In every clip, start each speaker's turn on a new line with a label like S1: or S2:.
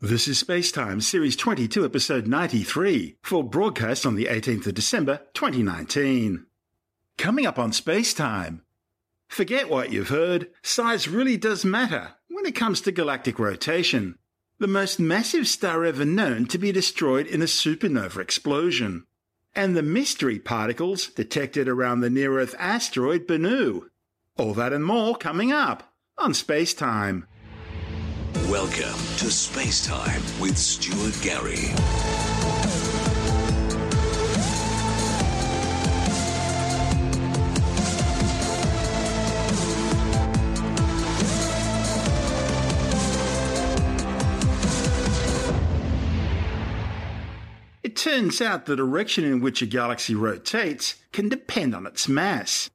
S1: This is Spacetime, Series 22, Episode 93, for broadcast on the 18th of December, 2019. Coming up on Spacetime. Forget what you've heard, size really does matter when it comes to galactic rotation. The most massive star ever known to be destroyed in a supernova explosion. And the mystery particles detected around the near Earth asteroid Bennu. All that and more coming up on Spacetime.
S2: Welcome to Space Time with Stuart Gary.
S1: It turns out the direction in which a galaxy rotates can depend on its mass.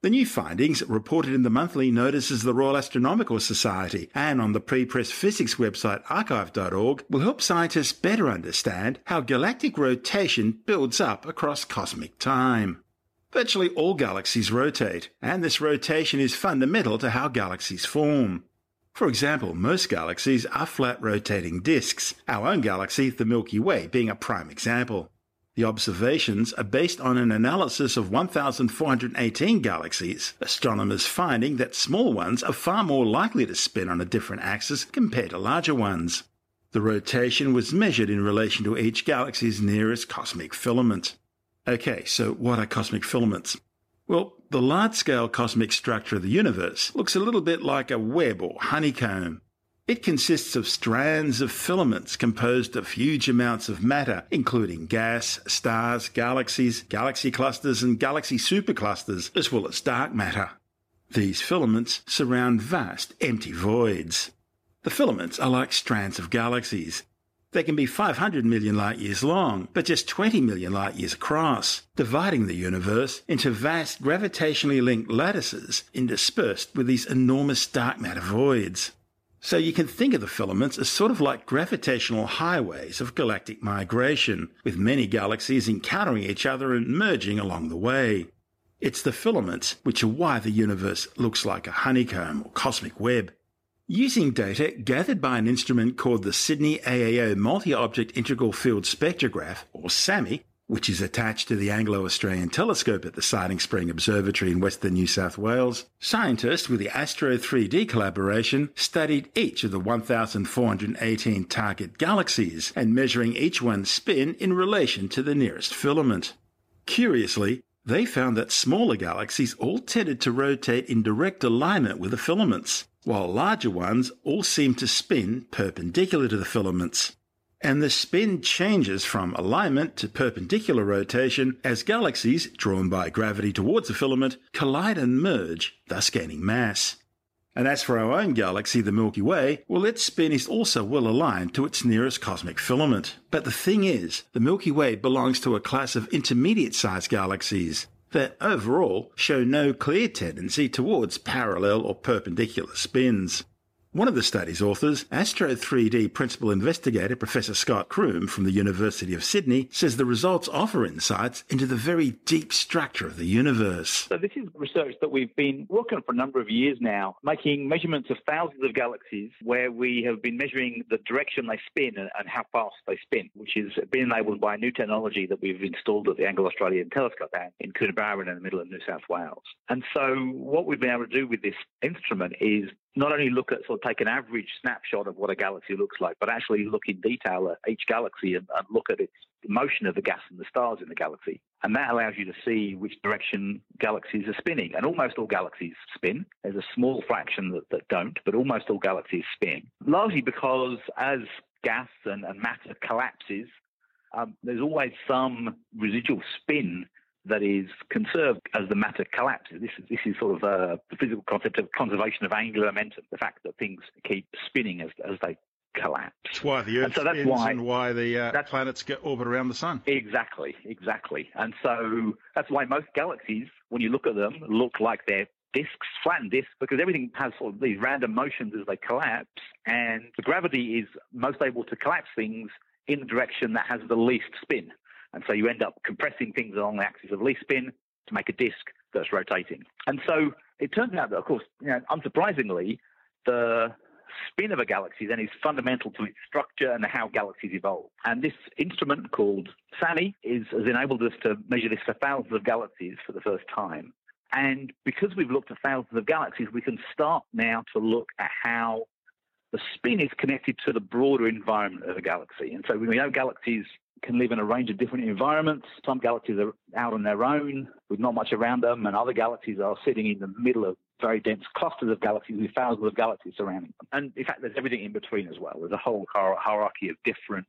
S1: The new findings, reported in the monthly notices of the Royal Astronomical Society and on the pre-press physics website arXiv.org, will help scientists better understand how galactic rotation builds up across cosmic time. Virtually all galaxies rotate, and this rotation is fundamental to how galaxies form. For example, most galaxies are flat rotating disks, our own galaxy, the Milky Way, being a prime example. The observations are based on an analysis of 1,418 galaxies, astronomers finding that small ones are far more likely to spin on a different axis compared to larger ones. The rotation was measured in relation to each galaxy's nearest cosmic filament. Okay, so what are cosmic filaments? Well, the large scale cosmic structure of the universe looks a little bit like a web or honeycomb. It consists of strands of filaments composed of huge amounts of matter, including gas, stars, galaxies, galaxy clusters, and galaxy superclusters, as well as dark matter. These filaments surround vast, empty voids. The filaments are like strands of galaxies. They can be 500 million light years long, but just 20 million light years across, dividing the universe into vast gravitationally linked lattices interspersed with these enormous dark matter voids. So you can think of the filaments as sort of like gravitational highways of galactic migration, with many galaxies encountering each other and merging along the way. It's the filaments which are why the universe looks like a honeycomb or cosmic web. Using data gathered by an instrument called the Sydney AAO Multi-Object Integral Field Spectrograph, or SAMI, which is attached to the Anglo-Australian Telescope at the Siding Spring Observatory in western New South Wales, scientists with the Astro 3D collaboration studied each of the 1,418 target galaxies and measuring each one's spin in relation to the nearest filament. Curiously, they found that smaller galaxies all tended to rotate in direct alignment with the filaments, while larger ones all seemed to spin perpendicular to the filaments and the spin changes from alignment to perpendicular rotation as galaxies, drawn by gravity towards the filament, collide and merge, thus gaining mass. And as for our own galaxy, the Milky Way, well, its spin is also well aligned to its nearest cosmic filament. But the thing is, the Milky Way belongs to a class of intermediate sized galaxies that overall show no clear tendency towards parallel or perpendicular spins. One of the study's authors, Astro 3D principal investigator Professor Scott Croom from the University of Sydney, says the results offer insights into the very deep structure of the universe.
S3: So this is research that we've been working on for a number of years now, making measurements of thousands of galaxies where we have been measuring the direction they spin and how fast they spin, which has been enabled by new technology that we've installed at the Anglo-Australian Telescope in Coonabarabran in the middle of New South Wales. And so what we've been able to do with this instrument is not only look at sort of take an average snapshot of what a galaxy looks like, but actually look in detail at each galaxy and, and look at its motion of the gas and the stars in the galaxy. And that allows you to see which direction galaxies are spinning. And almost all galaxies spin. There's a small fraction that, that don't, but almost all galaxies spin. Largely because as gas and, and matter collapses, um, there's always some residual spin that is conserved as the matter collapses. This is this is sort of uh, the physical concept of conservation of angular momentum, the fact that things keep spinning as as they collapse.
S1: That's why the Earth and so that's spins why, and why the uh, planets get orbit around the sun.
S3: Exactly, exactly. And so that's why most galaxies, when you look at them, look like they're disks, flattened disks, because everything has sort of these random motions as they collapse, and the gravity is most able to collapse things in the direction that has the least spin. And so you end up compressing things along the axis of least spin to make a disk that's rotating. And so it turns out that, of course, you know, unsurprisingly, the spin of a galaxy then is fundamental to its structure and how galaxies evolve. And this instrument called SAMI is, has enabled us to measure this for thousands of galaxies for the first time. And because we've looked at thousands of galaxies, we can start now to look at how the spin is connected to the broader environment of a galaxy. And so we know galaxies can live in a range of different environments. Some galaxies are out on their own with not much around them, and other galaxies are sitting in the middle of very dense clusters of galaxies with thousands of galaxies surrounding them. And in fact, there's everything in between as well. There's a whole hierarchy of different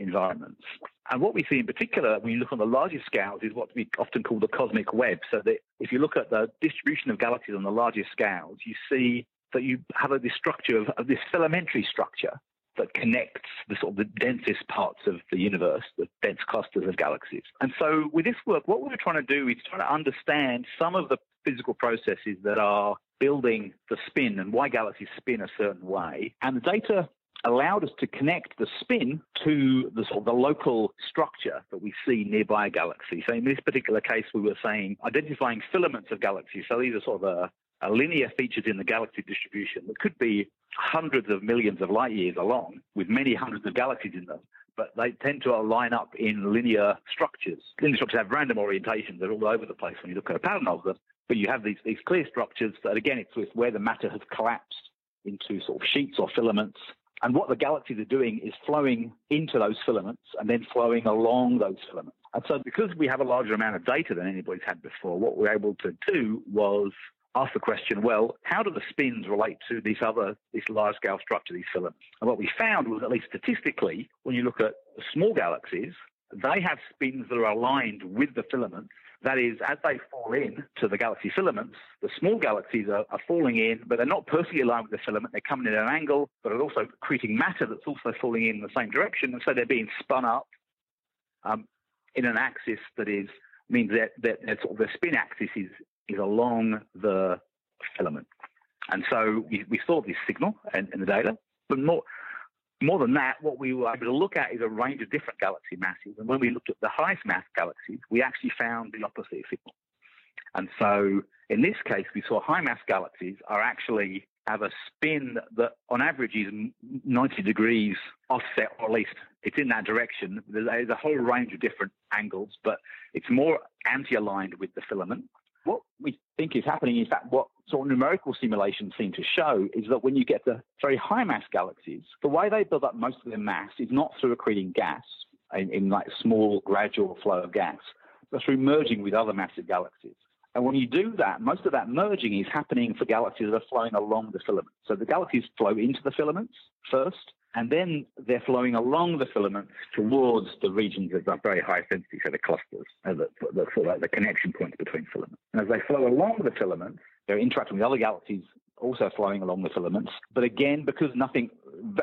S3: environments. And what we see in particular when you look on the largest scales is what we often call the cosmic web. So that if you look at the distribution of galaxies on the largest scales, you see that you have a, this structure of, of this filamentary structure that connects the sort of the densest parts of the universe, the dense clusters of galaxies. And so with this work, what we're trying to do is trying to understand some of the physical processes that are building the spin and why galaxies spin a certain way. And the data allowed us to connect the spin to the sort of the local structure that we see nearby a galaxy. So in this particular case, we were saying identifying filaments of galaxies. So these are sort of a, linear features in the galaxy distribution that could be hundreds of millions of light years along with many hundreds of galaxies in them. But they tend to line up in linear structures. Linear structures have random orientations. They're all over the place when you look at a pattern of them. But you have these, these clear structures that, again, it's with where the matter has collapsed into sort of sheets or filaments. And what the galaxies are doing is flowing into those filaments and then flowing along those filaments. And so, because we have a larger amount of data than anybody's had before, what we are able to do was ask the question, well, how do the spins relate to this other, this large scale structure, these filaments? And what we found was, at least statistically, when you look at small galaxies, they have spins that are aligned with the filaments. That is, as they fall in to the galaxy filaments, the small galaxies are, are falling in, but they're not perfectly aligned with the filament. They're coming in at an angle, but are also creating matter that's also falling in the same direction. And so they're being spun up um, in an axis that is means that, that, that sort of the spin axis is is along the filament. And so we, we saw this signal in, in the data, but more, more than that, what we were able to look at is a range of different galaxy masses. And when we looked at the highest mass galaxies, we actually found the opposite signal. And so in this case, we saw high mass galaxies are actually have a spin that on average is 90 degrees offset, or at least it's in that direction. There's a whole range of different angles, but it's more anti-aligned with the filament what we think is happening is that what sort of numerical simulations seem to show is that when you get the very high mass galaxies, the way they build up most of their mass is not through accreting gas in, in like small gradual flow of gas, but through merging with other massive galaxies. And when you do that, most of that merging is happening for galaxies that are flowing along the filament. So the galaxies flow into the filaments first, and then they're flowing along the filaments towards the regions of very high density, so the clusters, the, the, the, the connection points between filaments. And as they flow along the filaments, they're interacting with other galaxies also flowing along the filaments. But again, because nothing,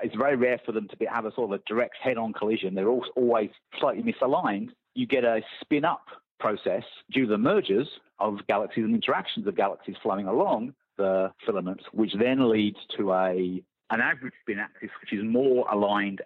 S3: it's very rare for them to be, have a sort of a direct head-on collision. They're always slightly misaligned. You get a spin-up process due to the mergers of galaxies and interactions of galaxies flowing along the filaments, which then leads to a an average spin axis which is more aligned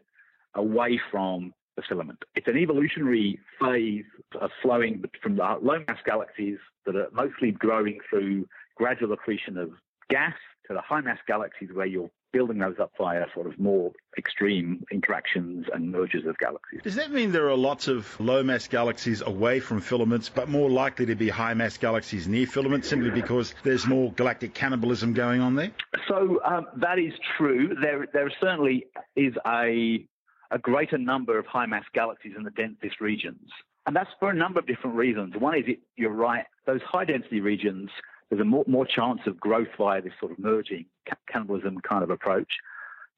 S3: away from the filament. It's an evolutionary phase of flowing from the low mass galaxies that are mostly growing through gradual accretion of gas to the high mass galaxies where you're building those up via sort of more extreme interactions and mergers of galaxies.
S1: Does that mean there are lots of low mass galaxies away from filaments, but more likely to be high mass galaxies near filaments simply because there's more galactic cannibalism going on there?
S3: So um, that is true. There, there certainly is a a greater number of high mass galaxies in the densest regions. And that's for a number of different reasons. One is it, you're right, those high density regions, there's a more, more chance of growth via this sort of merging cannibalism kind of approach.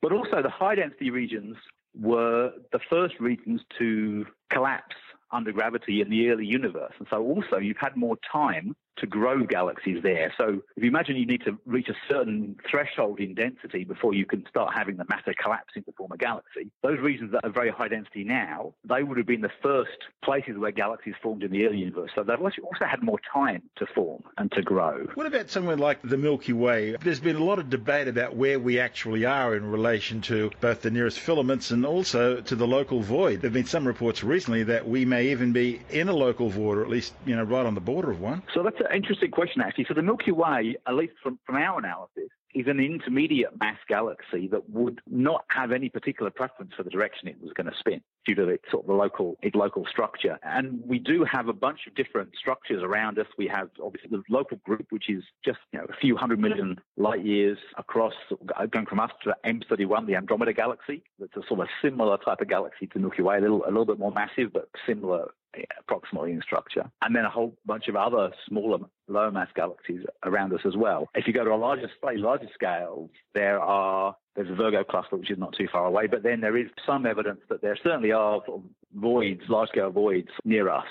S3: But also the high density regions were the first regions to collapse under gravity in the early universe. And so also you've had more time to grow galaxies there. So if you imagine you need to reach a certain threshold in density before you can start having the matter collapsing to form a galaxy, those regions that are very high density now, they would have been the first places where galaxies formed in the early universe. So they've also had more time to form and to grow.
S1: What about somewhere like the Milky Way? There's been a lot of debate about where we actually are in relation to both the nearest filaments and also to the local void. There have been some reports recently that we may even be in a local void, or at least, you know, right on the border of one.
S3: So that's interesting question, actually. So the Milky Way, at least from, from our analysis, is an intermediate mass galaxy that would not have any particular preference for the direction it was going to spin due to its sort of local its local structure. And we do have a bunch of different structures around us. We have obviously the local group, which is just you know, a few hundred million light years across, going from us to M31, the Andromeda galaxy. That's a sort of similar type of galaxy to Milky Way, a little a little bit more massive, but similar approximately in structure, and then a whole bunch of other smaller, lower mass galaxies around us as well. If you go to a larger, slightly larger scale, there are there's a Virgo cluster which is not too far away, but then there is some evidence that there certainly are sort of voids, large scale voids near us.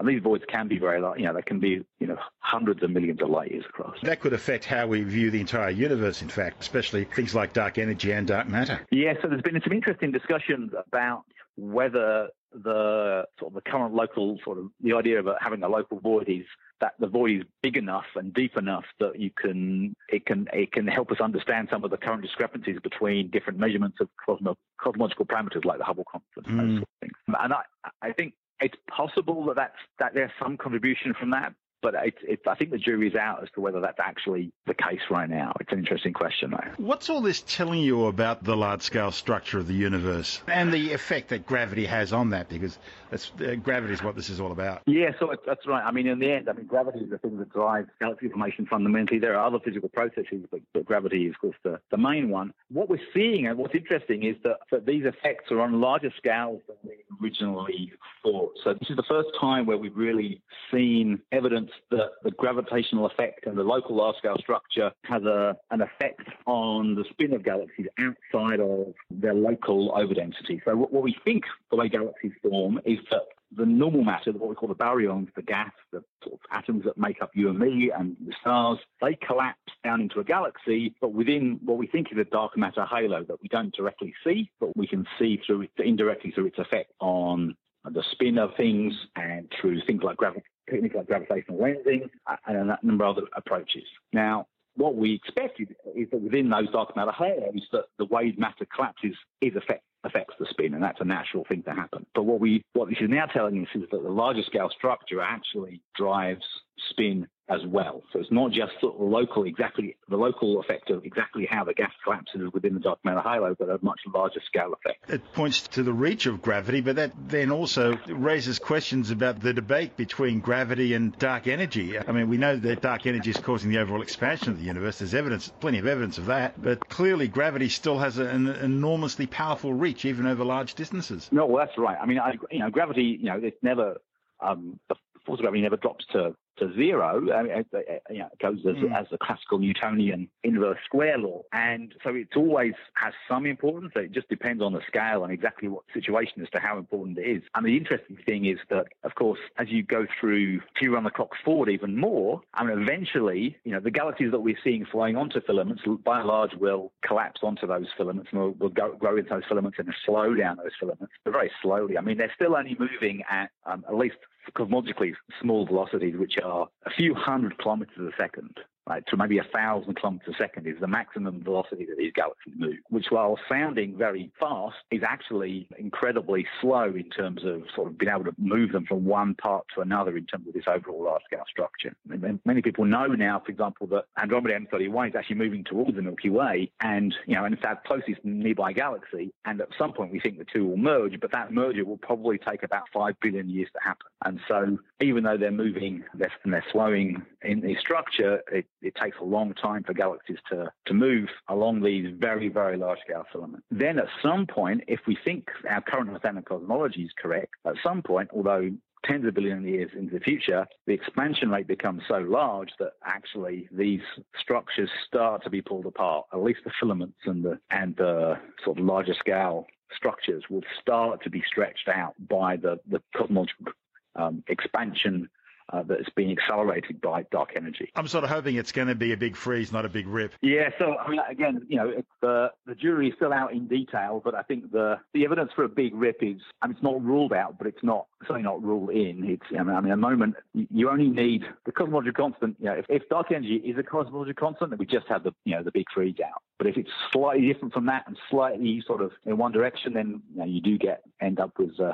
S3: And these voids can be very large, you know, they can be, you know, hundreds of millions of light years across.
S1: That could affect how we view the entire universe, in fact, especially things like dark energy and dark matter.
S3: Yeah, so there's been some interesting discussions about whether the sort of the current local sort of the idea of having a local void is that the void is big enough and deep enough that you can it can it can help us understand some of the current discrepancies between different measurements of cosmo, cosmological parameters like the Hubble constant mm. and those sort of things. And I I think it's possible that that's that there's some contribution from that, but it, it, I think the jury's out as to whether that's actually the case right now. It's an interesting question, though.
S1: What's all this telling you about the large scale structure of the universe and the effect that gravity has on that? Because uh, gravity is what this is all about.
S3: Yeah, so that's right. I mean, in the end, I mean, gravity is the thing that drives galaxy formation fundamentally. There are other physical processes, but, but gravity is, of course, the, the main one. What we're seeing and what's interesting is that, that these effects are on larger scales than we originally thought. So this is the first time where we've really seen evidence that the gravitational effect and the local large scale structure has a, an effect on the spin of galaxies outside of their local overdensity. So what, what we think the way galaxies form is that the normal matter, what we call the baryons, the gas, the sort of atoms that make up you and me and the stars, they collapse down into a galaxy, but within what we think is a dark matter halo that we don't directly see, but we can see through indirectly through its effect on the spin of things and through things like gravity, techniques like gravitational lensing uh, and a number of other approaches. Now, what we expected is that within those dark matter halos, that the way matter collapses is affect, affects the spin, and that's a natural thing to happen. But what we what this is now telling us is that the larger scale structure actually drives spin as well. So it's not just sort of local, exactly the local effect of exactly how the gas collapses within the dark matter halo, but a much larger scale effect.
S1: It points to the reach of gravity, but that then also raises questions about the debate between gravity and dark energy. I mean, we know that dark energy is causing the overall expansion of the universe. There's evidence, plenty of evidence of that, but clearly gravity still has an enormously powerful reach, even over large distances.
S3: No, well, that's right. I mean, I, you know, gravity, you know, it's never um, the force of gravity never drops to to zero. I mean, it, you know, it goes as, mm. as the classical Newtonian inverse square law. And so it always has some importance. It just depends on the scale and exactly what situation as to how important it is. And the interesting thing is that, of course, as you go through, if you run the clock forward even more, I mean, eventually, you know, the galaxies that we're seeing flying onto filaments, by and large, will collapse onto those filaments and will, will go, grow into those filaments and slow down those filaments, but very slowly. I mean, they're still only moving at um, at least cosmologically small velocities, which are a few hundred kilometers a second right, to maybe a thousand kilometers a second is the maximum velocity that these galaxies move, which while sounding very fast is actually incredibly slow in terms of sort of being able to move them from one part to another in terms of this overall large scale structure. And many people know now, for example, that Andromeda M31 is actually moving towards the Milky Way and, you know, and it's our closest nearby galaxy. And at some point we think the two will merge, but that merger will probably take about five billion years to happen. And so even though they're moving less than they're slowing in the structure, it, it takes a long time for galaxies to, to move along these very, very large scale filaments. Then at some point, if we think our current understanding of cosmology is correct, at some point, although tens of billions of years into the future, the expansion rate becomes so large that actually these structures start to be pulled apart. At least the filaments and the and the sort of larger scale structures will start to be stretched out by the, the cosmological um, expansion uh, that is being accelerated by dark energy.
S1: I'm sort of hoping it's going to be a big freeze, not a big rip.
S3: Yeah. So I mean, again, you know, the the jury is still out in detail, but I think the the evidence for a big rip is, I mean, it's not ruled out, but it's not certainly not ruled in. It's I mean, I mean, a moment you only need the cosmological constant. You know, if, if dark energy is a cosmological constant, then we just have the you know the big freeze out. But if it's slightly different from that and slightly sort of in one direction, then you, know, you do get end up with uh,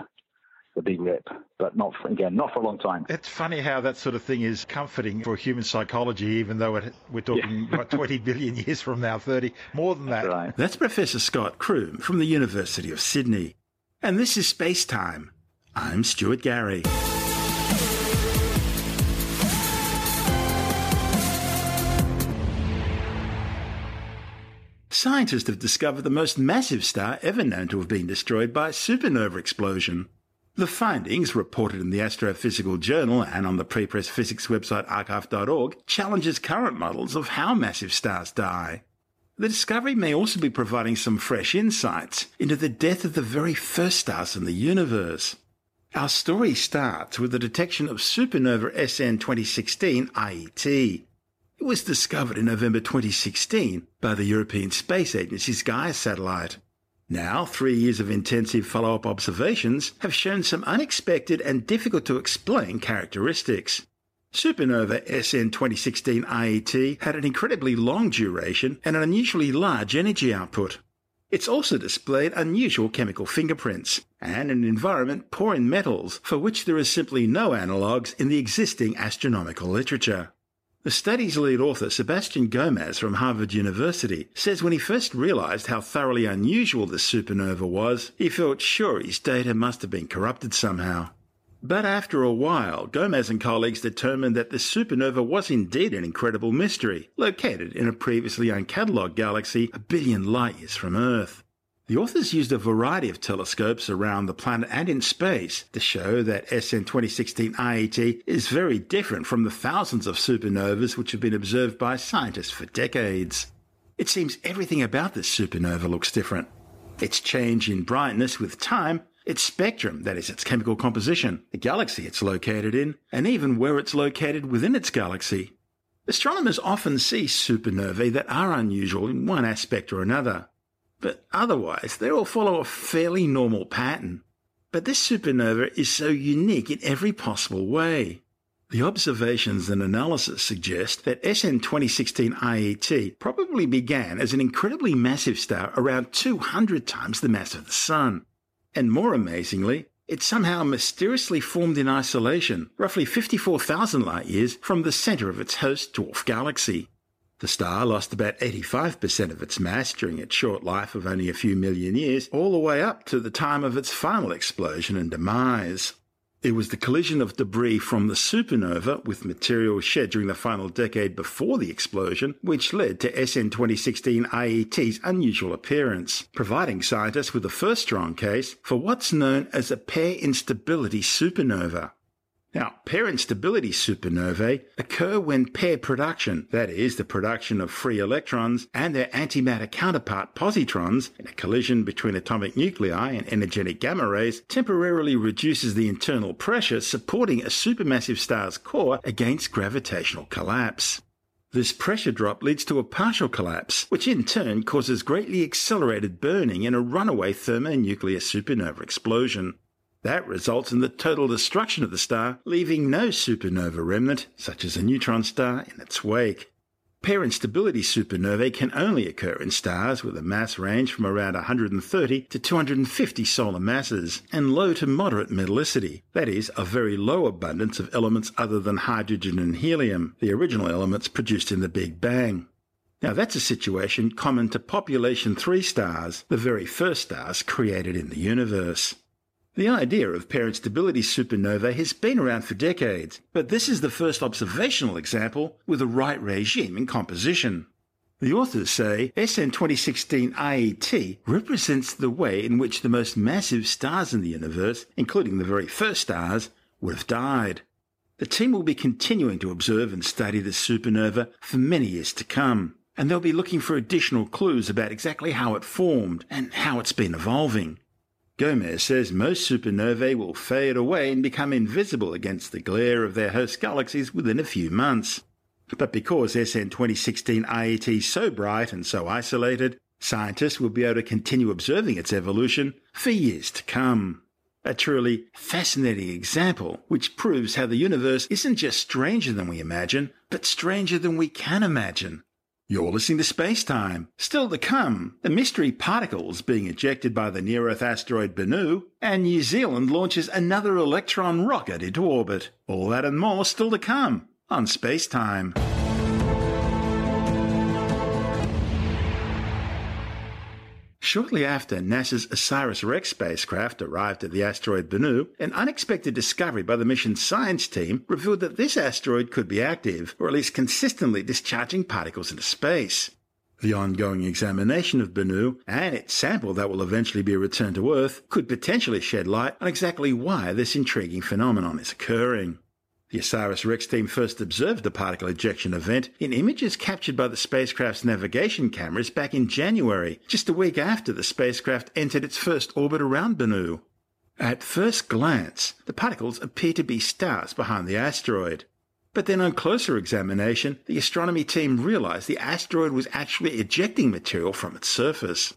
S3: the big rip, but not for, again, not for a long time.
S1: It's funny how that sort of thing is comforting for human psychology, even though it, we're talking yeah. what, 20 billion years from now, 30, more than that.
S3: That's, right.
S1: That's Professor Scott Croom from the University of Sydney. And this is Space Time. I'm Stuart Gary. Scientists have discovered the most massive star ever known to have been destroyed by a supernova explosion. The findings, reported in the Astrophysical Journal and on the prepress physics website arXiv.org, challenges current models of how massive stars die. The discovery may also be providing some fresh insights into the death of the very first stars in the universe. Our story starts with the detection of supernova SN 2016 IET. It was discovered in November 2016 by the European Space Agency's Gaia satellite. Now, three years of intensive follow up observations have shown some unexpected and difficult to explain characteristics. Supernova SN 2016 IET had an incredibly long duration and an unusually large energy output. It's also displayed unusual chemical fingerprints and an environment poor in metals for which there is simply no analogues in the existing astronomical literature. The study's lead author, Sebastian Gomez from Harvard University, says when he first realized how thoroughly unusual this supernova was, he felt sure his data must have been corrupted somehow. But after a while, Gomez and colleagues determined that the supernova was indeed an incredible mystery, located in a previously uncatalogued galaxy a billion light years from Earth. The authors used a variety of telescopes around the planet and in space to show that SN 2016 IET is very different from the thousands of supernovas which have been observed by scientists for decades. It seems everything about this supernova looks different. Its change in brightness with time, its spectrum, that is, its chemical composition, the galaxy it's located in, and even where it's located within its galaxy. Astronomers often see supernovae that are unusual in one aspect or another but otherwise they all follow a fairly normal pattern. But this supernova is so unique in every possible way. The observations and analysis suggest that SN 2016 IET probably began as an incredibly massive star around 200 times the mass of the Sun. And more amazingly, it somehow mysteriously formed in isolation, roughly 54,000 light years from the center of its host dwarf galaxy. The star lost about 85% of its mass during its short life of only a few million years, all the way up to the time of its final explosion and demise. It was the collision of debris from the supernova with material shed during the final decade before the explosion which led to SN 2016 IET's unusual appearance, providing scientists with the first strong case for what's known as a pair instability supernova. Now, pair instability supernovae occur when pair production, that is, the production of free electrons and their antimatter counterpart positrons in a collision between atomic nuclei and energetic gamma rays, temporarily reduces the internal pressure supporting a supermassive star's core against gravitational collapse. This pressure drop leads to a partial collapse, which in turn causes greatly accelerated burning in a runaway thermonuclear supernova explosion. That results in the total destruction of the star, leaving no supernova remnant, such as a neutron star, in its wake. Pair instability supernovae can only occur in stars with a mass range from around 130 to 250 solar masses and low to moderate metallicity, that is, a very low abundance of elements other than hydrogen and helium, the original elements produced in the Big Bang. Now that's a situation common to population 3 stars, the very first stars created in the universe. The idea of pair instability supernovae has been around for decades, but this is the first observational example with the right regime and composition. The authors say SN 2016 IET represents the way in which the most massive stars in the universe, including the very first stars, would have died. The team will be continuing to observe and study this supernova for many years to come, and they'll be looking for additional clues about exactly how it formed and how it's been evolving. Gomez says most supernovae will fade away and become invisible against the glare of their host galaxies within a few months. But because SN 2016 IET is so bright and so isolated, scientists will be able to continue observing its evolution for years to come. A truly fascinating example which proves how the universe isn't just stranger than we imagine, but stranger than we can imagine. You're listening to Space Time. Still to come, the mystery particles being ejected by the near Earth asteroid Bennu, and New Zealand launches another Electron rocket into orbit. All that and more still to come on Space Time. Shortly after NASA's OSIRIS-REx spacecraft arrived at the asteroid Bennu, an unexpected discovery by the mission's science team revealed that this asteroid could be active, or at least consistently discharging particles into space. The ongoing examination of Bennu and its sample that will eventually be returned to Earth could potentially shed light on exactly why this intriguing phenomenon is occurring. The OSIRIS-REx team first observed the particle ejection event in images captured by the spacecraft's navigation cameras back in January, just a week after the spacecraft entered its first orbit around Bennu. At first glance, the particles appear to be stars behind the asteroid. But then on closer examination, the astronomy team realized the asteroid was actually ejecting material from its surface.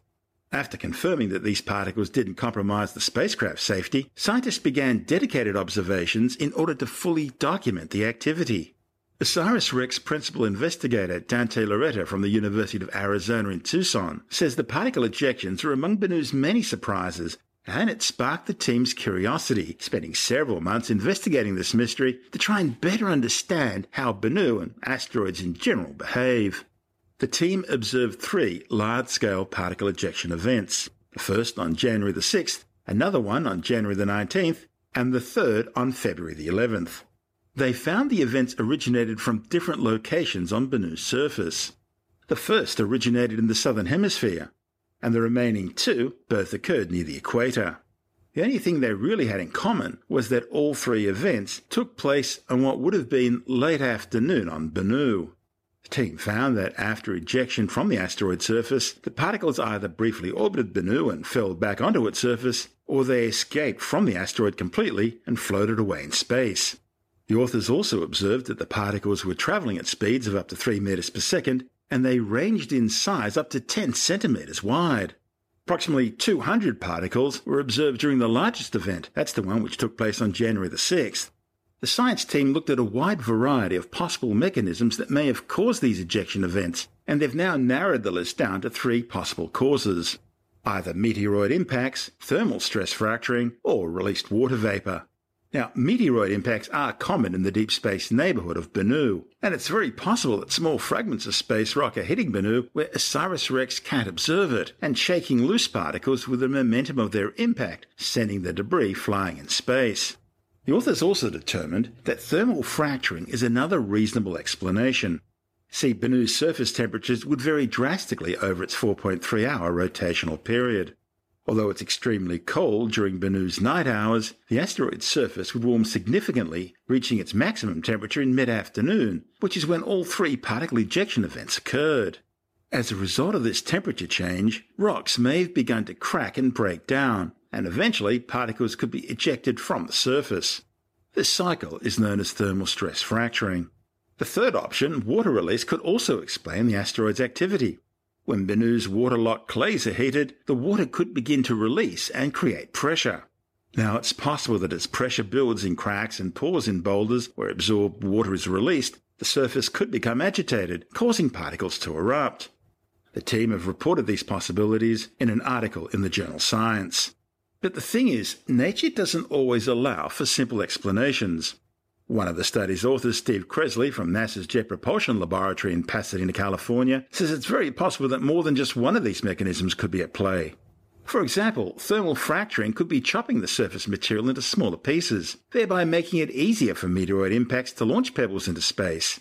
S1: After confirming that these particles didn't compromise the spacecraft's safety, scientists began dedicated observations in order to fully document the activity. OSIRIS-REx principal investigator Dante Lauretta from the University of Arizona in Tucson says the particle ejections are among Bennu's many surprises and it sparked the team's curiosity, spending several months investigating this mystery to try and better understand how Bennu and asteroids in general behave. The team observed three large-scale particle ejection events. The first on January the 6th, another one on January the 19th, and the third on February the 11th. They found the events originated from different locations on Bennu's surface. The first originated in the southern hemisphere, and the remaining two both occurred near the equator. The only thing they really had in common was that all three events took place on what would have been late afternoon on Bennu. Team found that after ejection from the asteroid surface, the particles either briefly orbited Bennu and fell back onto its surface, or they escaped from the asteroid completely and floated away in space. The authors also observed that the particles were travelling at speeds of up to 3 meters per second, and they ranged in size up to 10 centimeters wide. Approximately 200 particles were observed during the largest event, that's the one which took place on January the 6th. The science team looked at a wide variety of possible mechanisms that may have caused these ejection events, and they've now narrowed the list down to three possible causes either meteoroid impacts, thermal stress fracturing, or released water vapour. Now, meteoroid impacts are common in the deep space neighbourhood of Bennu, and it's very possible that small fragments of space rock are hitting Bennu where OSIRIS-REx can't observe it, and shaking loose particles with the momentum of their impact, sending the debris flying in space. The authors also determined that thermal fracturing is another reasonable explanation. See, Bennu's surface temperatures would vary drastically over its 4.3 hour rotational period. Although it's extremely cold during Bennu's night hours, the asteroid's surface would warm significantly, reaching its maximum temperature in mid afternoon, which is when all three particle ejection events occurred. As a result of this temperature change, rocks may have begun to crack and break down, and eventually particles could be ejected from the surface. This cycle is known as thermal stress fracturing. The third option, water release, could also explain the asteroid's activity. When Bennu's waterlogged clays are heated, the water could begin to release and create pressure. Now, it's possible that as pressure builds in cracks and pores in boulders where absorbed water is released, the surface could become agitated, causing particles to erupt. The team have reported these possibilities in an article in the journal Science. But the thing is, nature doesn't always allow for simple explanations. One of the study's authors, Steve Chesley from NASA's Jet Propulsion Laboratory in Pasadena, California, says it's very possible that more than just one of these mechanisms could be at play. For example, thermal fracturing could be chopping the surface material into smaller pieces, thereby making it easier for meteoroid impacts to launch pebbles into space.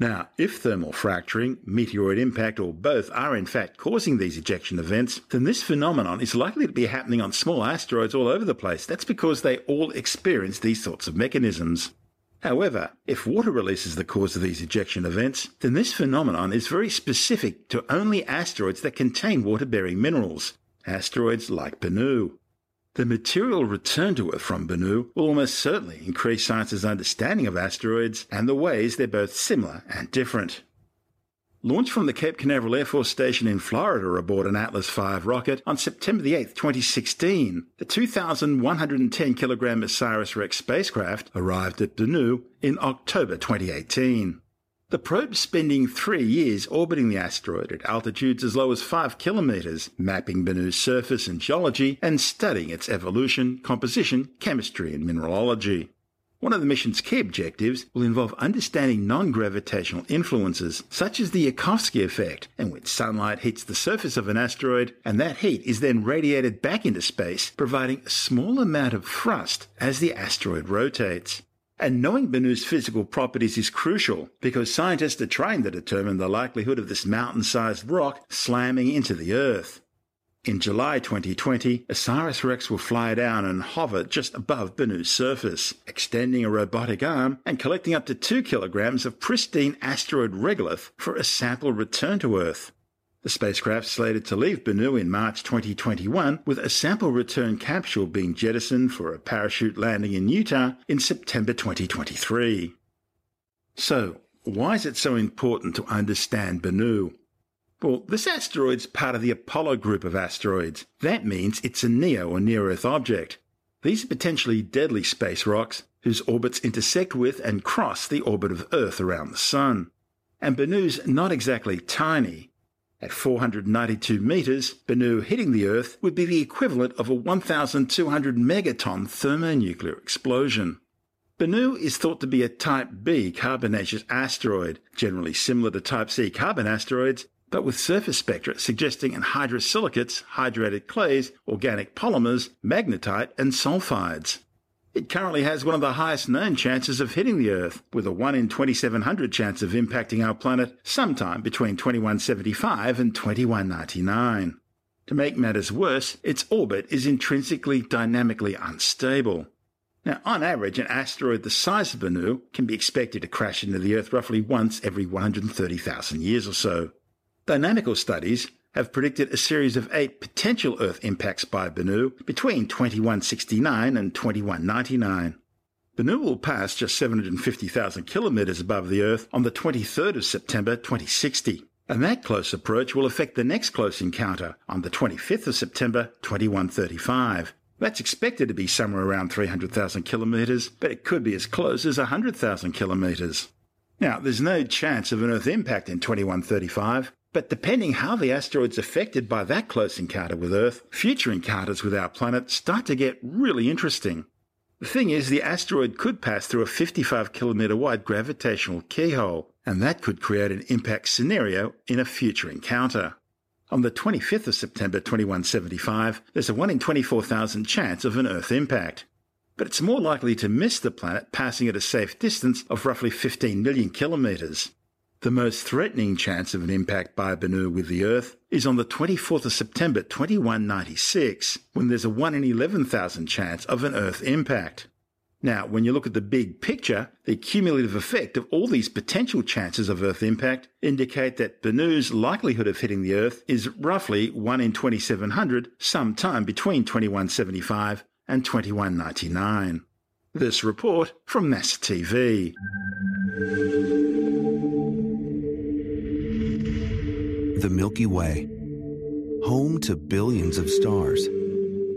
S1: Now, if thermal fracturing, meteoroid impact, or both are in fact causing these ejection events, then this phenomenon is likely to be happening on small asteroids all over the place. That's because they all experience these sorts of mechanisms. However, if water release is the cause of these ejection events, then this phenomenon is very specific to only asteroids that contain water bearing minerals, asteroids like Bennu. The material returned to Earth from Bennu will almost certainly increase science's understanding of asteroids and the ways they're both similar and different. Launched from the Cape Canaveral Air Force Station in Florida aboard an Atlas V rocket on September 8, 2016, the 2,110 kilogram OSIRIS-REx spacecraft arrived at Bennu in October 2018. The probe's spending three years orbiting the asteroid at altitudes as low as 5 kilometres, mapping Bennu's surface and geology and studying its evolution, composition, chemistry, and mineralogy. One of the mission's key objectives will involve understanding non gravitational influences, such as the Yarkovsky effect, in which sunlight hits the surface of an asteroid and that heat is then radiated back into space, providing a small amount of thrust as the asteroid rotates. And knowing Bennu's physical properties is crucial because scientists are trained to determine the likelihood of this mountain sized rock slamming into the Earth. In July 2020, OSIRIS REx will fly down and hover just above Bennu's surface, extending a robotic arm and collecting up to 2 kilograms of pristine asteroid regolith for a sample return to Earth. The spacecraft slated to leave Bennu in March 2021, with a sample return capsule being jettisoned for a parachute landing in Utah in September 2023. So, why is it so important to understand Bennu? Well, this asteroid's part of the Apollo group of asteroids. That means it's a NEO or near Earth object. These are potentially deadly space rocks whose orbits intersect with and cross the orbit of Earth around the Sun. And Bennu's not exactly tiny. At 492 metres, Bennu hitting the Earth would be the equivalent of a 1,200 megaton thermonuclear explosion. Bennu is thought to be a Type B carbonaceous asteroid, generally similar to Type C carbon asteroids, but with surface spectra suggesting anhydrous silicates, hydrated clays, organic polymers, magnetite, and sulfides. It currently has one of the highest known chances of hitting the Earth, with a 1 in 2700 chance of impacting our planet sometime between 2175 and 2199. To make matters worse, its orbit is intrinsically dynamically unstable. Now, on average, an asteroid the size of Bennu can be expected to crash into the Earth roughly once every 130,000 years or so. Dynamical studies have predicted a series of eight potential Earth impacts by Bennu between 2169 and 2199. Bennu will pass just 750,000 kilometres above the Earth on the 23rd of September 2060, and that close approach will affect the next close encounter on the 25th of September 2135. That's expected to be somewhere around 300,000 kilometres, but it could be as close as 100,000 kilometres. Now, there's no chance of an Earth impact in 2135, but depending how the asteroid's affected by that close encounter with Earth, future encounters with our planet start to get really interesting. The thing is, the asteroid could pass through a 55 kilometre wide gravitational keyhole, and that could create an impact scenario in a future encounter. On the 25th of September 2175, there's a 1 in 24,000 chance of an Earth impact. But it's more likely to miss the planet passing at a safe distance of roughly 15 million kilometres. The most threatening chance of an impact by Bennu with the Earth is on the 24th of September 2196, when there's a 1 in 11,000 chance of an Earth impact. Now, when you look at the big picture, the cumulative effect of all these potential chances of Earth impact indicate that Bennu's likelihood of hitting the Earth is roughly 1 in 2700 sometime between 2175 and 2199. This report from NASA TV.
S4: The Milky Way, home to billions of stars,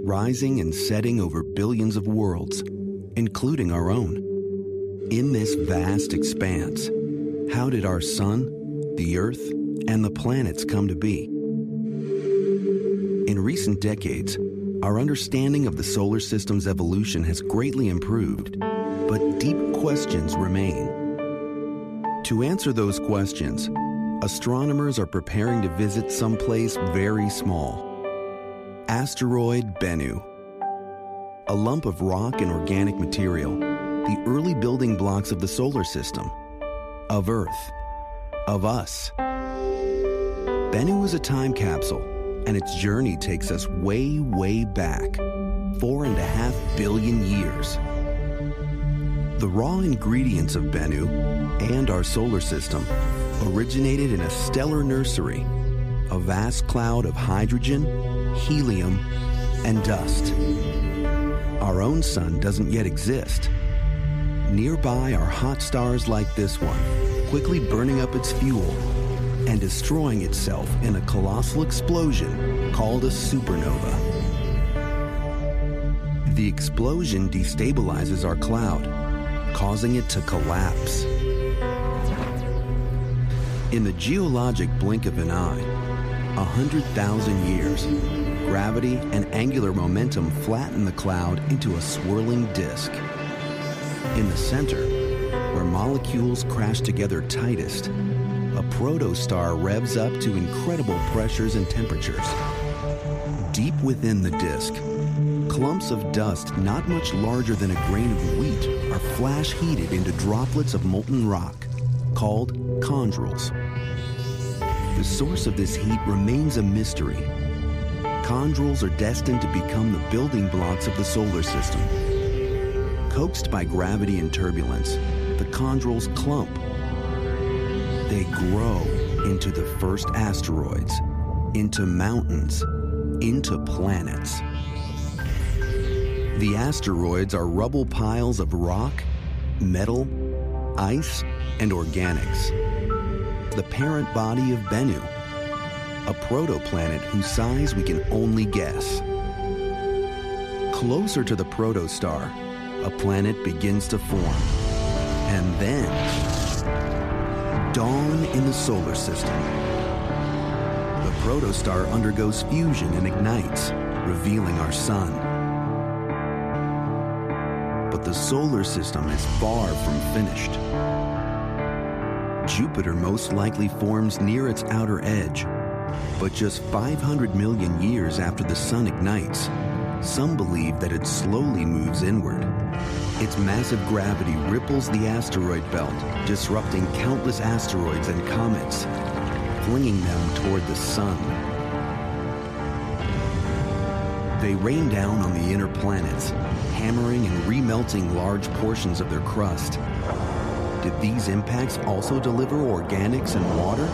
S4: rising and setting over billions of worlds, including our own. In this vast expanse, how did our sun, the Earth, and the planets come to be? In recent decades, our understanding of the solar system's evolution has greatly improved, but deep questions remain. To answer those questions, astronomers are preparing to visit someplace very small. Asteroid Bennu. A lump of rock and organic material, the early building blocks of the solar system, of Earth, of us. Bennu is a time capsule, and its journey takes us way, way back four and a half billion years. The raw ingredients of Bennu and our solar system originated in a stellar nursery, a vast cloud of hydrogen, helium, and dust. Our own sun doesn't yet exist. Nearby are hot stars like this one, quickly burning up its fuel and destroying itself in a colossal explosion called a supernova. The explosion destabilizes our cloud, causing it to collapse In the geologic blink of an eye, a hundred thousand years, gravity and angular momentum flatten the cloud into a swirling disk. In the center, where molecules crash together tightest, a protostar revs up to incredible pressures and temperatures. Deep within the disk, clumps of dust not much larger than a grain of wheat are flash heated into droplets of molten rock called chondrules. The source of this heat remains a mystery. Chondrules are destined to become the building blocks of the solar system. Coaxed by gravity and turbulence, the chondrules clump. They grow into the first asteroids, into mountains, into planets. The asteroids are rubble piles of rock, metal, ice, and organics. The parent body of Bennu, a protoplanet whose size we can only guess. Closer to the protostar, a planet begins to form. And then, dawn in the solar system. The protostar undergoes fusion and ignites, revealing our sun. But the solar system is far from finished. Jupiter most likely forms near its outer edge, but just 500 million years after the sun ignites, some believe that it slowly moves inward. Its massive gravity ripples the asteroid belt, disrupting countless asteroids and comets, flinging them toward the sun. They rain down on the inner planets, hammering and remelting large portions of their crust. Did these impacts also deliver organics and water,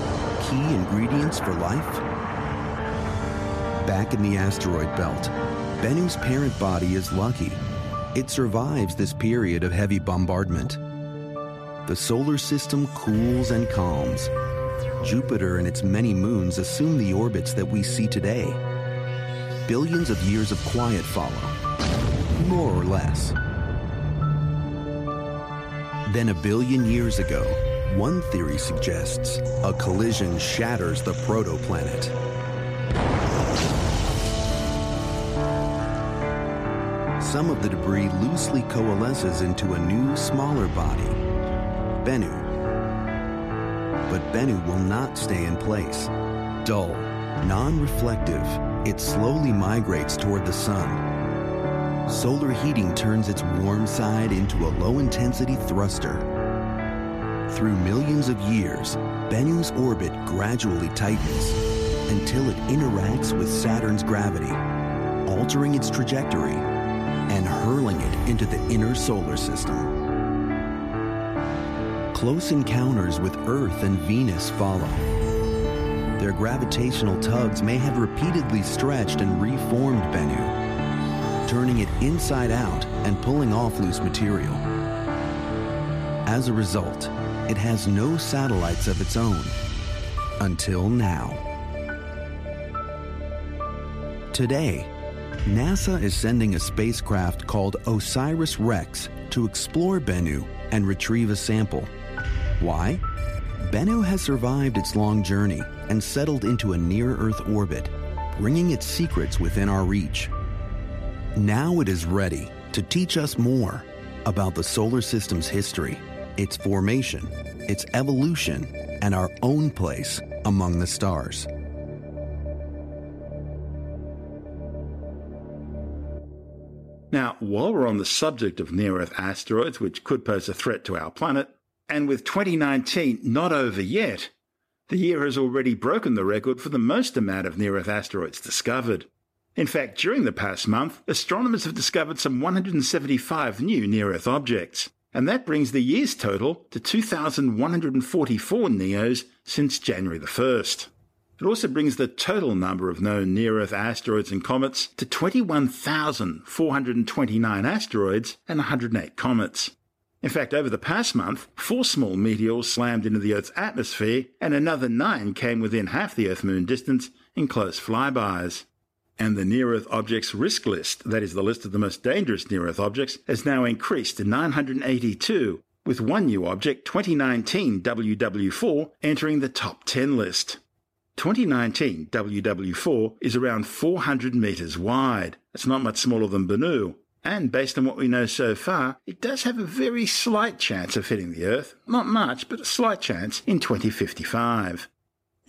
S4: key ingredients for life? Back in the asteroid belt, Bennu's parent body is lucky. It survives this period of heavy bombardment. The solar system cools and calms. Jupiter and its many moons assume the orbits that we see today. Billions of years of quiet follow, more or less. Then a billion years ago, one theory suggests a collision shatters the protoplanet. Some of the debris loosely coalesces into a new, smaller body, Bennu. But Bennu will not stay in place. Dull, non-reflective, it slowly migrates toward the sun solar heating turns its warm side into a low-intensity thruster. Through millions of years, Bennu's orbit gradually tightens until it interacts with Saturn's gravity, altering its trajectory and hurling it into the inner solar system. Close encounters with Earth and Venus follow. Their gravitational tugs may have repeatedly stretched and reformed Bennu, turning it inside out and pulling off loose material. As a result, it has no satellites of its own until now. Today, NASA is sending a spacecraft called OSIRIS REx to explore Bennu and retrieve a sample. Why? Bennu has survived its long journey and settled into a near Earth orbit, bringing its secrets within our reach. Now it is ready to teach us more about the solar system's history, its formation, its evolution, and our own place among the stars.
S1: Now, while we're on the subject of near Earth asteroids, which could pose a threat to our planet, and with 2019 not over yet, the year has already broken the record for the most amount of near Earth asteroids discovered. In fact, during the past month, astronomers have discovered some 175 new near Earth objects, and that brings the year's total to 2,144 NEOs since January the 1st. It also brings the total number of known near Earth asteroids and comets to 21,429 asteroids and 108 comets. In fact, over the past month, four small meteors slammed into the Earth's atmosphere, and another nine came within half the Earth Moon distance in close flybys and the near Earth objects risk list, that is, the list of the most dangerous near Earth objects, has now increased to 982, with one new object, 2019 WW4, entering the top 10 list. 2019 WW4 is around 400 metres wide. It's not much smaller than Bennu. And based on what we know so far, it does have a very slight chance of hitting the Earth. Not much, but a slight chance in 2055.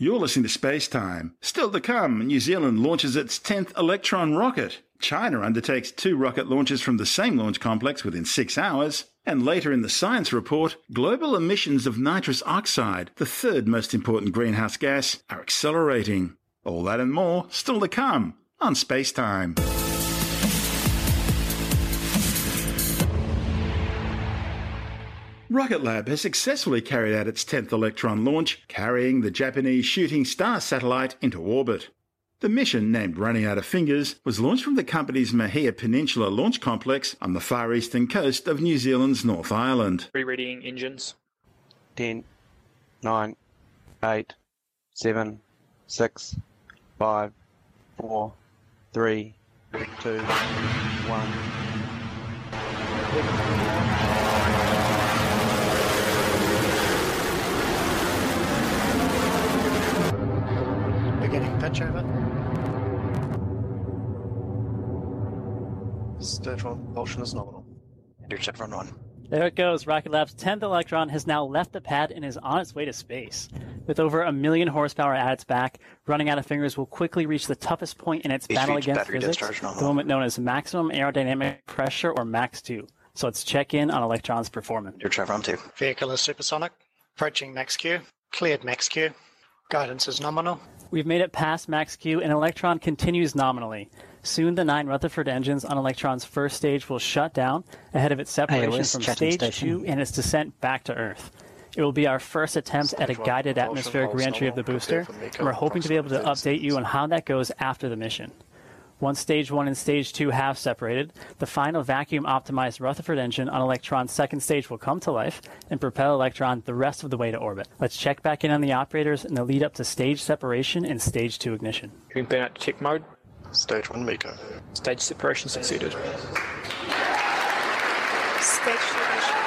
S1: You're listening to Space Time. Still to come, New Zealand launches its 10th Electron rocket. China undertakes two rocket launches from the same launch complex within six hours. And later in the science report, global emissions of nitrous oxide, the third most important greenhouse gas, are accelerating. All that and more still to come on Space Time. Rocket Lab has successfully carried out its 10th Electron launch, carrying the Japanese Shooting Star satellite into orbit. The mission, named Running Out of Fingers, was launched from the company's Mahia Peninsula launch complex on the far eastern coast of New Zealand's North Island.
S5: Rereading engines.
S6: 10, 9, 8, 7, 6, 5, 4, 3, 2, 1.
S7: Beginning pitch over.
S8: Stage one propulsion is nominal. Enter check run one.
S9: There it goes. Rocket Lab's 10th Electron has now left the pad and is on its way to space. With over a million horsepower at its back, running out of fingers will quickly reach the toughest point in its
S8: HV
S9: battle against
S8: battery
S9: physics, the moment known as maximum aerodynamic pressure or Max 2. So let's check in on Electron's performance.
S8: Enter check run two.
S7: Vehicle is supersonic. Approaching max Q. Cleared max Q. Guidance is nominal.
S9: We've made it past max Q, and Electron continues nominally. Soon, the nine Rutherford engines on Electron's first stage will shut down ahead of its separation
S10: where's
S9: from stage
S10: Station?
S9: two and its descent back to Earth. It will be our first attempt at a
S8: one
S9: guided atmospheric reentry of the booster,
S8: Prepare for MECO
S9: and we're hoping to be able to update you on how that goes after the mission. Once stage one and stage two have separated, the final vacuum optimized Rutherford engine on Electron's second stage will come to life and propel Electron the rest of the way to orbit. Let's check back in on the operators in the lead up to stage separation and stage two ignition.
S5: Entering burnout check mode.
S8: Stage one MECO.
S5: Stage separation succeeded.
S11: Stage two ignition.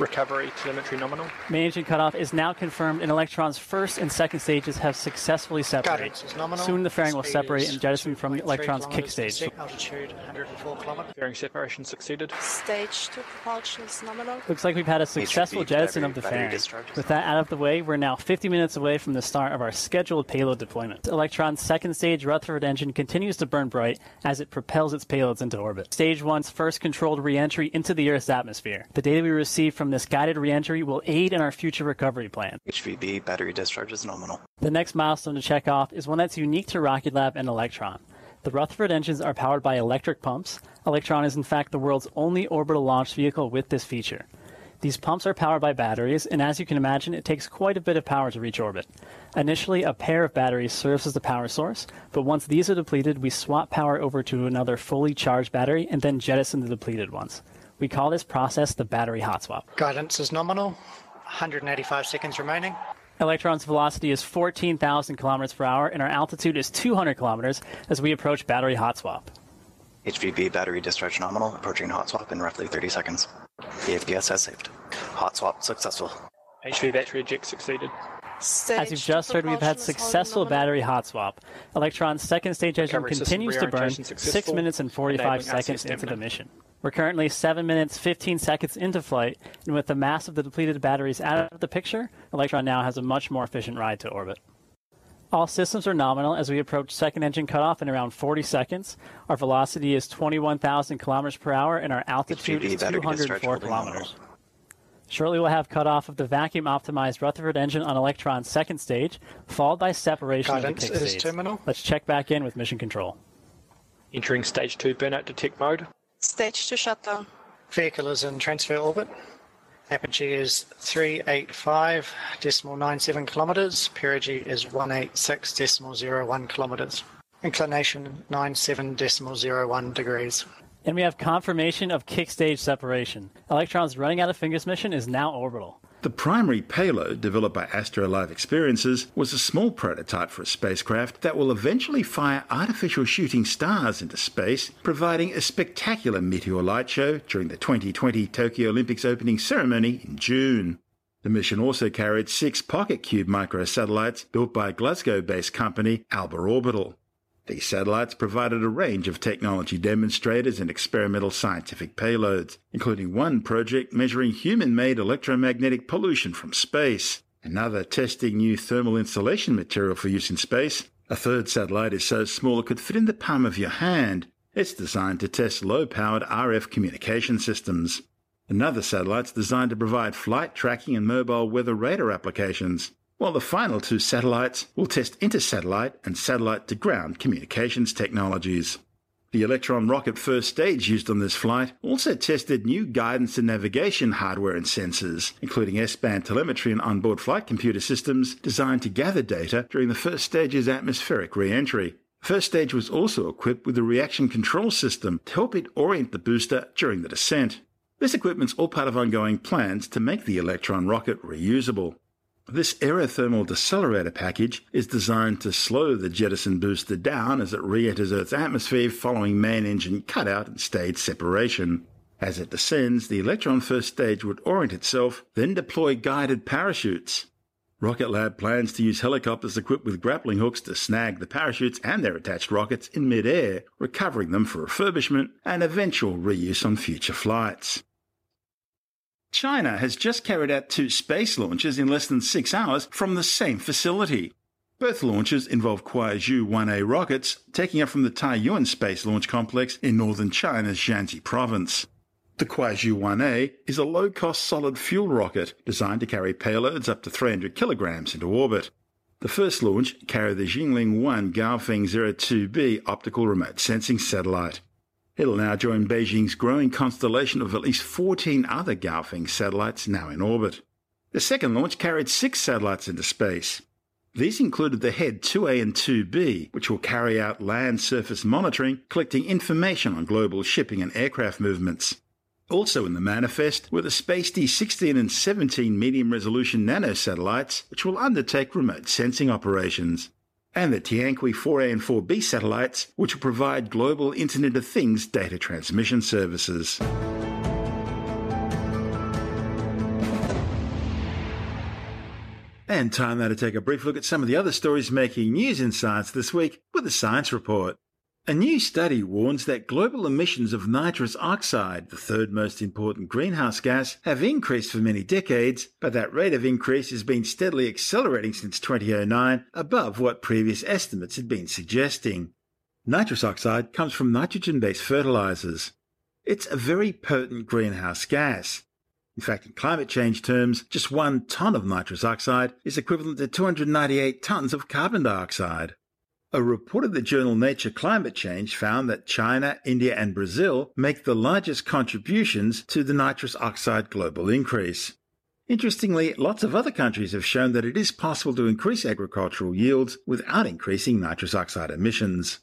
S5: Recovery telemetry nominal.
S9: Main engine cutoff is now confirmed, and Electron's first and second stages have successfully separated.
S7: Guidance is nominal.
S9: Soon the fairing will separate and jettison from
S7: 2.3
S9: Electron's kick stage.
S7: Altitude 104 kilometers.
S5: Fairing separation succeeded.
S11: Stage two propulsion is nominal.
S9: Looks like we've had a successful jettison of the
S8: battery
S9: fairing. With that out of the way, we're now 50 minutes away from the start of our scheduled payload deployment. Electron's second stage Rutherford engine continues to burn bright as it propels its payloads into orbit. Stage 1's first controlled re-entry into the Earth's atmosphere. The data we receive from this guided re-entry will aid in our future recovery plan.
S8: HVB battery discharge is nominal.
S9: The next milestone to check off is one that's unique to Rocket Lab and Electron. The Rutherford engines are powered by electric pumps. Electron is, in fact, the world's only orbital launch vehicle with this feature. These pumps are powered by batteries, and as you can imagine, it takes quite a bit of power to reach orbit. Initially, a pair of batteries serves as the power source, but once these are depleted, we swap power over to another fully charged battery and then jettison the depleted ones. We call this process the battery hot swap.
S7: Guidance is nominal. 185 seconds remaining.
S9: Electron's velocity is 14,000 kilometers per hour, and our altitude is 200 kilometers as we approach battery hot swap.
S8: HVB battery discharge nominal. Approaching hot swap in roughly 30 seconds. The APS has saved. Hot swap successful.
S5: HV battery eject succeeded.
S11: Stage
S9: As you've just heard, we've had successful battery hot swap. Electron's second stage engine
S5: Recovery
S9: continues to burn 6 minutes and 45 seconds into the mission. We're currently 7 minutes 15 seconds into flight, and with the mass of the depleted batteries out of the picture, Electron now has a much more efficient ride to orbit. All systems are nominal as we approach second engine cutoff in around 40 seconds. Our velocity is 21,000 kilometers per hour, and our altitude
S8: HVB
S9: is
S8: battery
S9: 204
S8: holding nominal.
S9: kilometers. Shortly, we'll have cutoff of the vacuum optimized Rutherford engine on Electron's second stage, followed by separation
S7: Guidance
S9: of the kick
S7: is
S9: stage.
S7: terminal.
S9: Let's check back in with mission control.
S5: Entering stage two burnout detect mode.
S11: Stage two shutdown.
S7: Vehicle is in transfer orbit. Apogee is 385.97 kilometers. Perigee is 186.01 kilometers. Inclination 97.01 degrees.
S9: And we have confirmation of kick stage separation. Electron's running out of fingers mission is now orbital.
S1: The primary payload developed by Astro Live Experiences was a small prototype for a spacecraft that will eventually fire artificial shooting stars into space, providing a spectacular meteor light show during the 2020 Tokyo Olympics opening ceremony in June. The mission also carried six PocketQube microsatellites built by Glasgow based company Alba Orbital. These satellites provided a range of technology demonstrators and experimental scientific payloads, including one project measuring human made electromagnetic pollution from space, another testing new thermal insulation material for use in space. A third satellite is so small it could fit in the palm of your hand. It's designed to test low powered RF communication systems. Another satellite's designed to provide flight tracking and mobile weather radar applications while the final two satellites will test inter-satellite and satellite to ground communications technologies. The Electron rocket first stage used on this flight also tested new guidance and navigation hardware and sensors, including S-band telemetry and onboard flight computer systems designed to gather data during the first stage's atmospheric re-entry. The first stage was also equipped with a reaction control system to help it orient the booster during the descent. This equipment's all part of ongoing plans to make the Electron rocket reusable. This aerothermal decelerator package is designed to slow the jettison booster down as it re-enters Earth's atmosphere following main engine cutout and stage separation. As it descends, the Electron first stage would orient itself, then deploy guided parachutes. Rocket Lab plans to use helicopters equipped with grappling hooks to snag the parachutes and their attached rockets in mid-air, recovering them for refurbishment and eventual reuse on future flights. China has just carried out two space launches in less than six hours from the same facility. Both launches involve Kuaizhou 1A rockets taking off from the Taiyuan Space Launch Complex in northern China's Jiangxi province. The Kuaizhou 1A is a low-cost solid fuel rocket designed to carry payloads up to 300 kilograms into orbit. The first launch carried the Jilin 1 Gaofen 02B optical remote sensing satellite. It'll now join Beijing's growing constellation of at least 14 other Gaofen satellites now in orbit. The second launch carried six satellites into space. These included the Head 2A and 2B, which will carry out land surface monitoring, collecting information on global shipping and aircraft movements. Also in the manifest were the SpaceD 16 and 17 medium resolution nanosatellites, which will undertake remote sensing operations and the Tianqi 4A and 4B satellites, which will provide global Internet of Things data transmission services. And time now to take a brief look at some of the other stories making news in science this week with the Science Report. A new study warns that global emissions of nitrous oxide, the third most important greenhouse gas, have increased for many decades, but that rate of increase has been steadily accelerating since 2009, above what previous estimates had been suggesting. Nitrous oxide comes from nitrogen based fertilizers. It's a very potent greenhouse gas. In fact, in climate change terms, just one ton of nitrous oxide is equivalent to 298 tons of carbon dioxide. A report of the journal Nature Climate Change found that China, India, and Brazil make the largest contributions to the nitrous oxide global increase. Interestingly, lots of other countries have shown that it is possible to increase agricultural yields without increasing nitrous oxide emissions.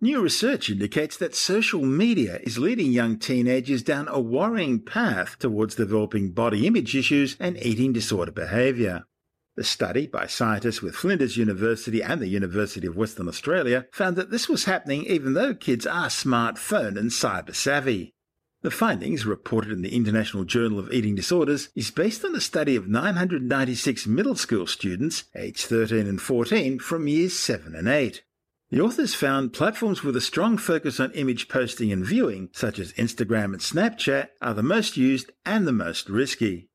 S1: New research indicates that social media is leading young teenagers down a worrying path towards developing body image issues and eating disorder behaviour. The study by scientists with Flinders University and the University of Western Australia found that this was happening even though kids are smartphone and cyber savvy. The findings, reported in the International Journal of Eating Disorders, is based on a study of 996 middle school students aged 13 and 14 from years 7 and 8. The authors found platforms with a strong focus on image posting and viewing, such as Instagram and Snapchat, are the most used and the most risky.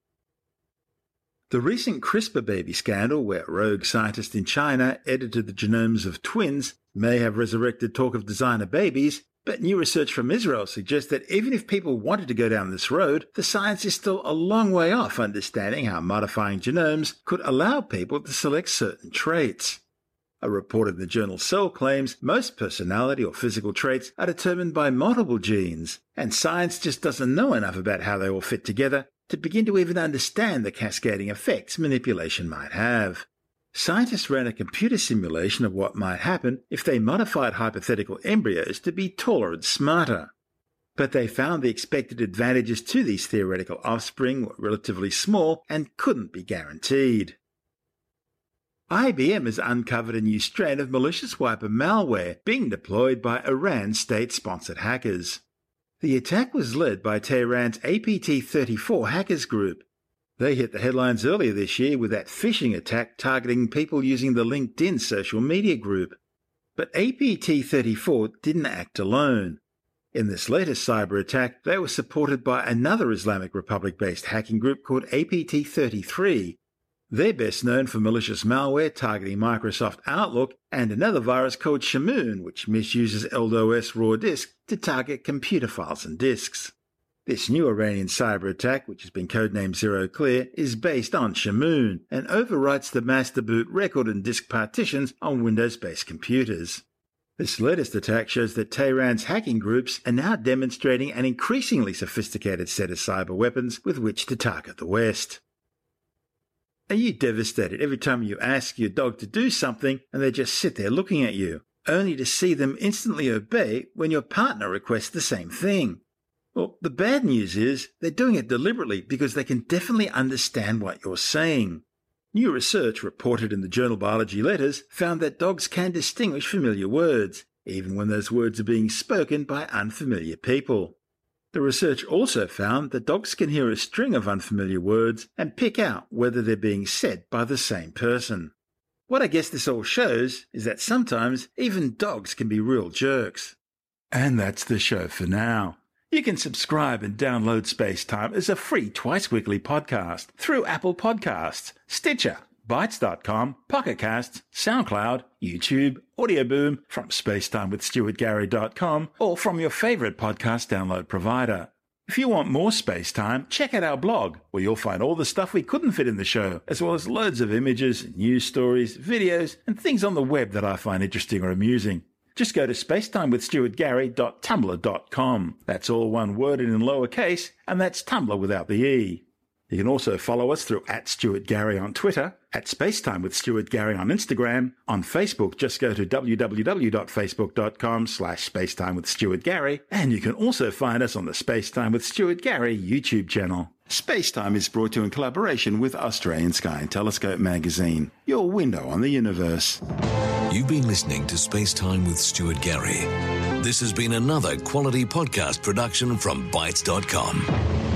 S1: The recent CRISPR baby scandal, where rogue scientists in China edited the genomes of twins, may have resurrected talk of designer babies, but new research from Israel suggests that even if people wanted to go down this road, the science is still a long way off understanding how modifying genomes could allow people to select certain traits. A report in the journal Cell claims most personality or physical traits are determined by multiple genes, and science just doesn't know enough about how they all fit together to begin to even understand the cascading effects manipulation might have. Scientists ran a computer simulation of what might happen if they modified hypothetical embryos to be taller and smarter. but they found the expected advantages to these theoretical offspring were relatively small and couldn't be guaranteed. IBM has uncovered a new strain of malicious wiper malware being deployed by Iran state sponsored hackers. The attack was led by Tehran's APT 34 hackers group. They hit the headlines earlier this year with that phishing attack targeting people using the LinkedIn social media group. But APT 34 didn't act alone. In this latest cyber attack, they were supported by another Islamic Republic based hacking group called APT 33. They're best known for malicious malware targeting Microsoft Outlook and another virus called Shamoon, which misuses EldoS raw disk to target computer files and disks. This new Iranian cyber attack, which has been codenamed Zero Clear, is based on Shamoon and overwrites the master boot record and disk partitions on Windows based computers. This latest attack shows that Tehran's hacking groups are now demonstrating an increasingly sophisticated set of cyber weapons with which to target the West. Are you devastated every time you ask your dog to do something and they just sit there looking at you, only to see them instantly obey when your partner requests the same thing? Well, the bad news is they're doing it deliberately because they can definitely understand what you're saying. New research reported in the journal Biology Letters found that dogs can distinguish familiar words, even when those words are being spoken by unfamiliar people. The research also found that dogs can hear a string of unfamiliar words and pick out whether they're being said by the same person. What I guess this all shows is that sometimes even dogs can be real jerks. And that's the show for now. You can subscribe and download Space Time as a free twice weekly podcast through Apple Podcasts, Stitcher, Bitesz.com, Pocket Casts, SoundCloud, YouTube, Audio Boom, from spacetimewithstuartgary.com, or from your favorite podcast download provider. If you want more space time, check out our blog, where you'll find all the stuff we couldn't fit in the show, as well as loads of images, news stories, videos, and things on the web that I find interesting or amusing. Just go to spacetimewithstuartgary.tumblr.com. That's all one word and in lowercase, and that's Tumblr without the E. You can also follow us through at Stuart Gary on Twitter, at Spacetime with Stuart Gary on Instagram. On Facebook, just go to www.facebook.com slash Spacetime with Stuart Gary. And you can also find us on the Spacetime with Stuart Gary YouTube channel. Spacetime is brought to you in collaboration with Australian Sky and Telescope magazine, your window on the universe.
S2: You've been listening to Spacetime with Stuart Gary. This has been another quality podcast production from Bitesz.com.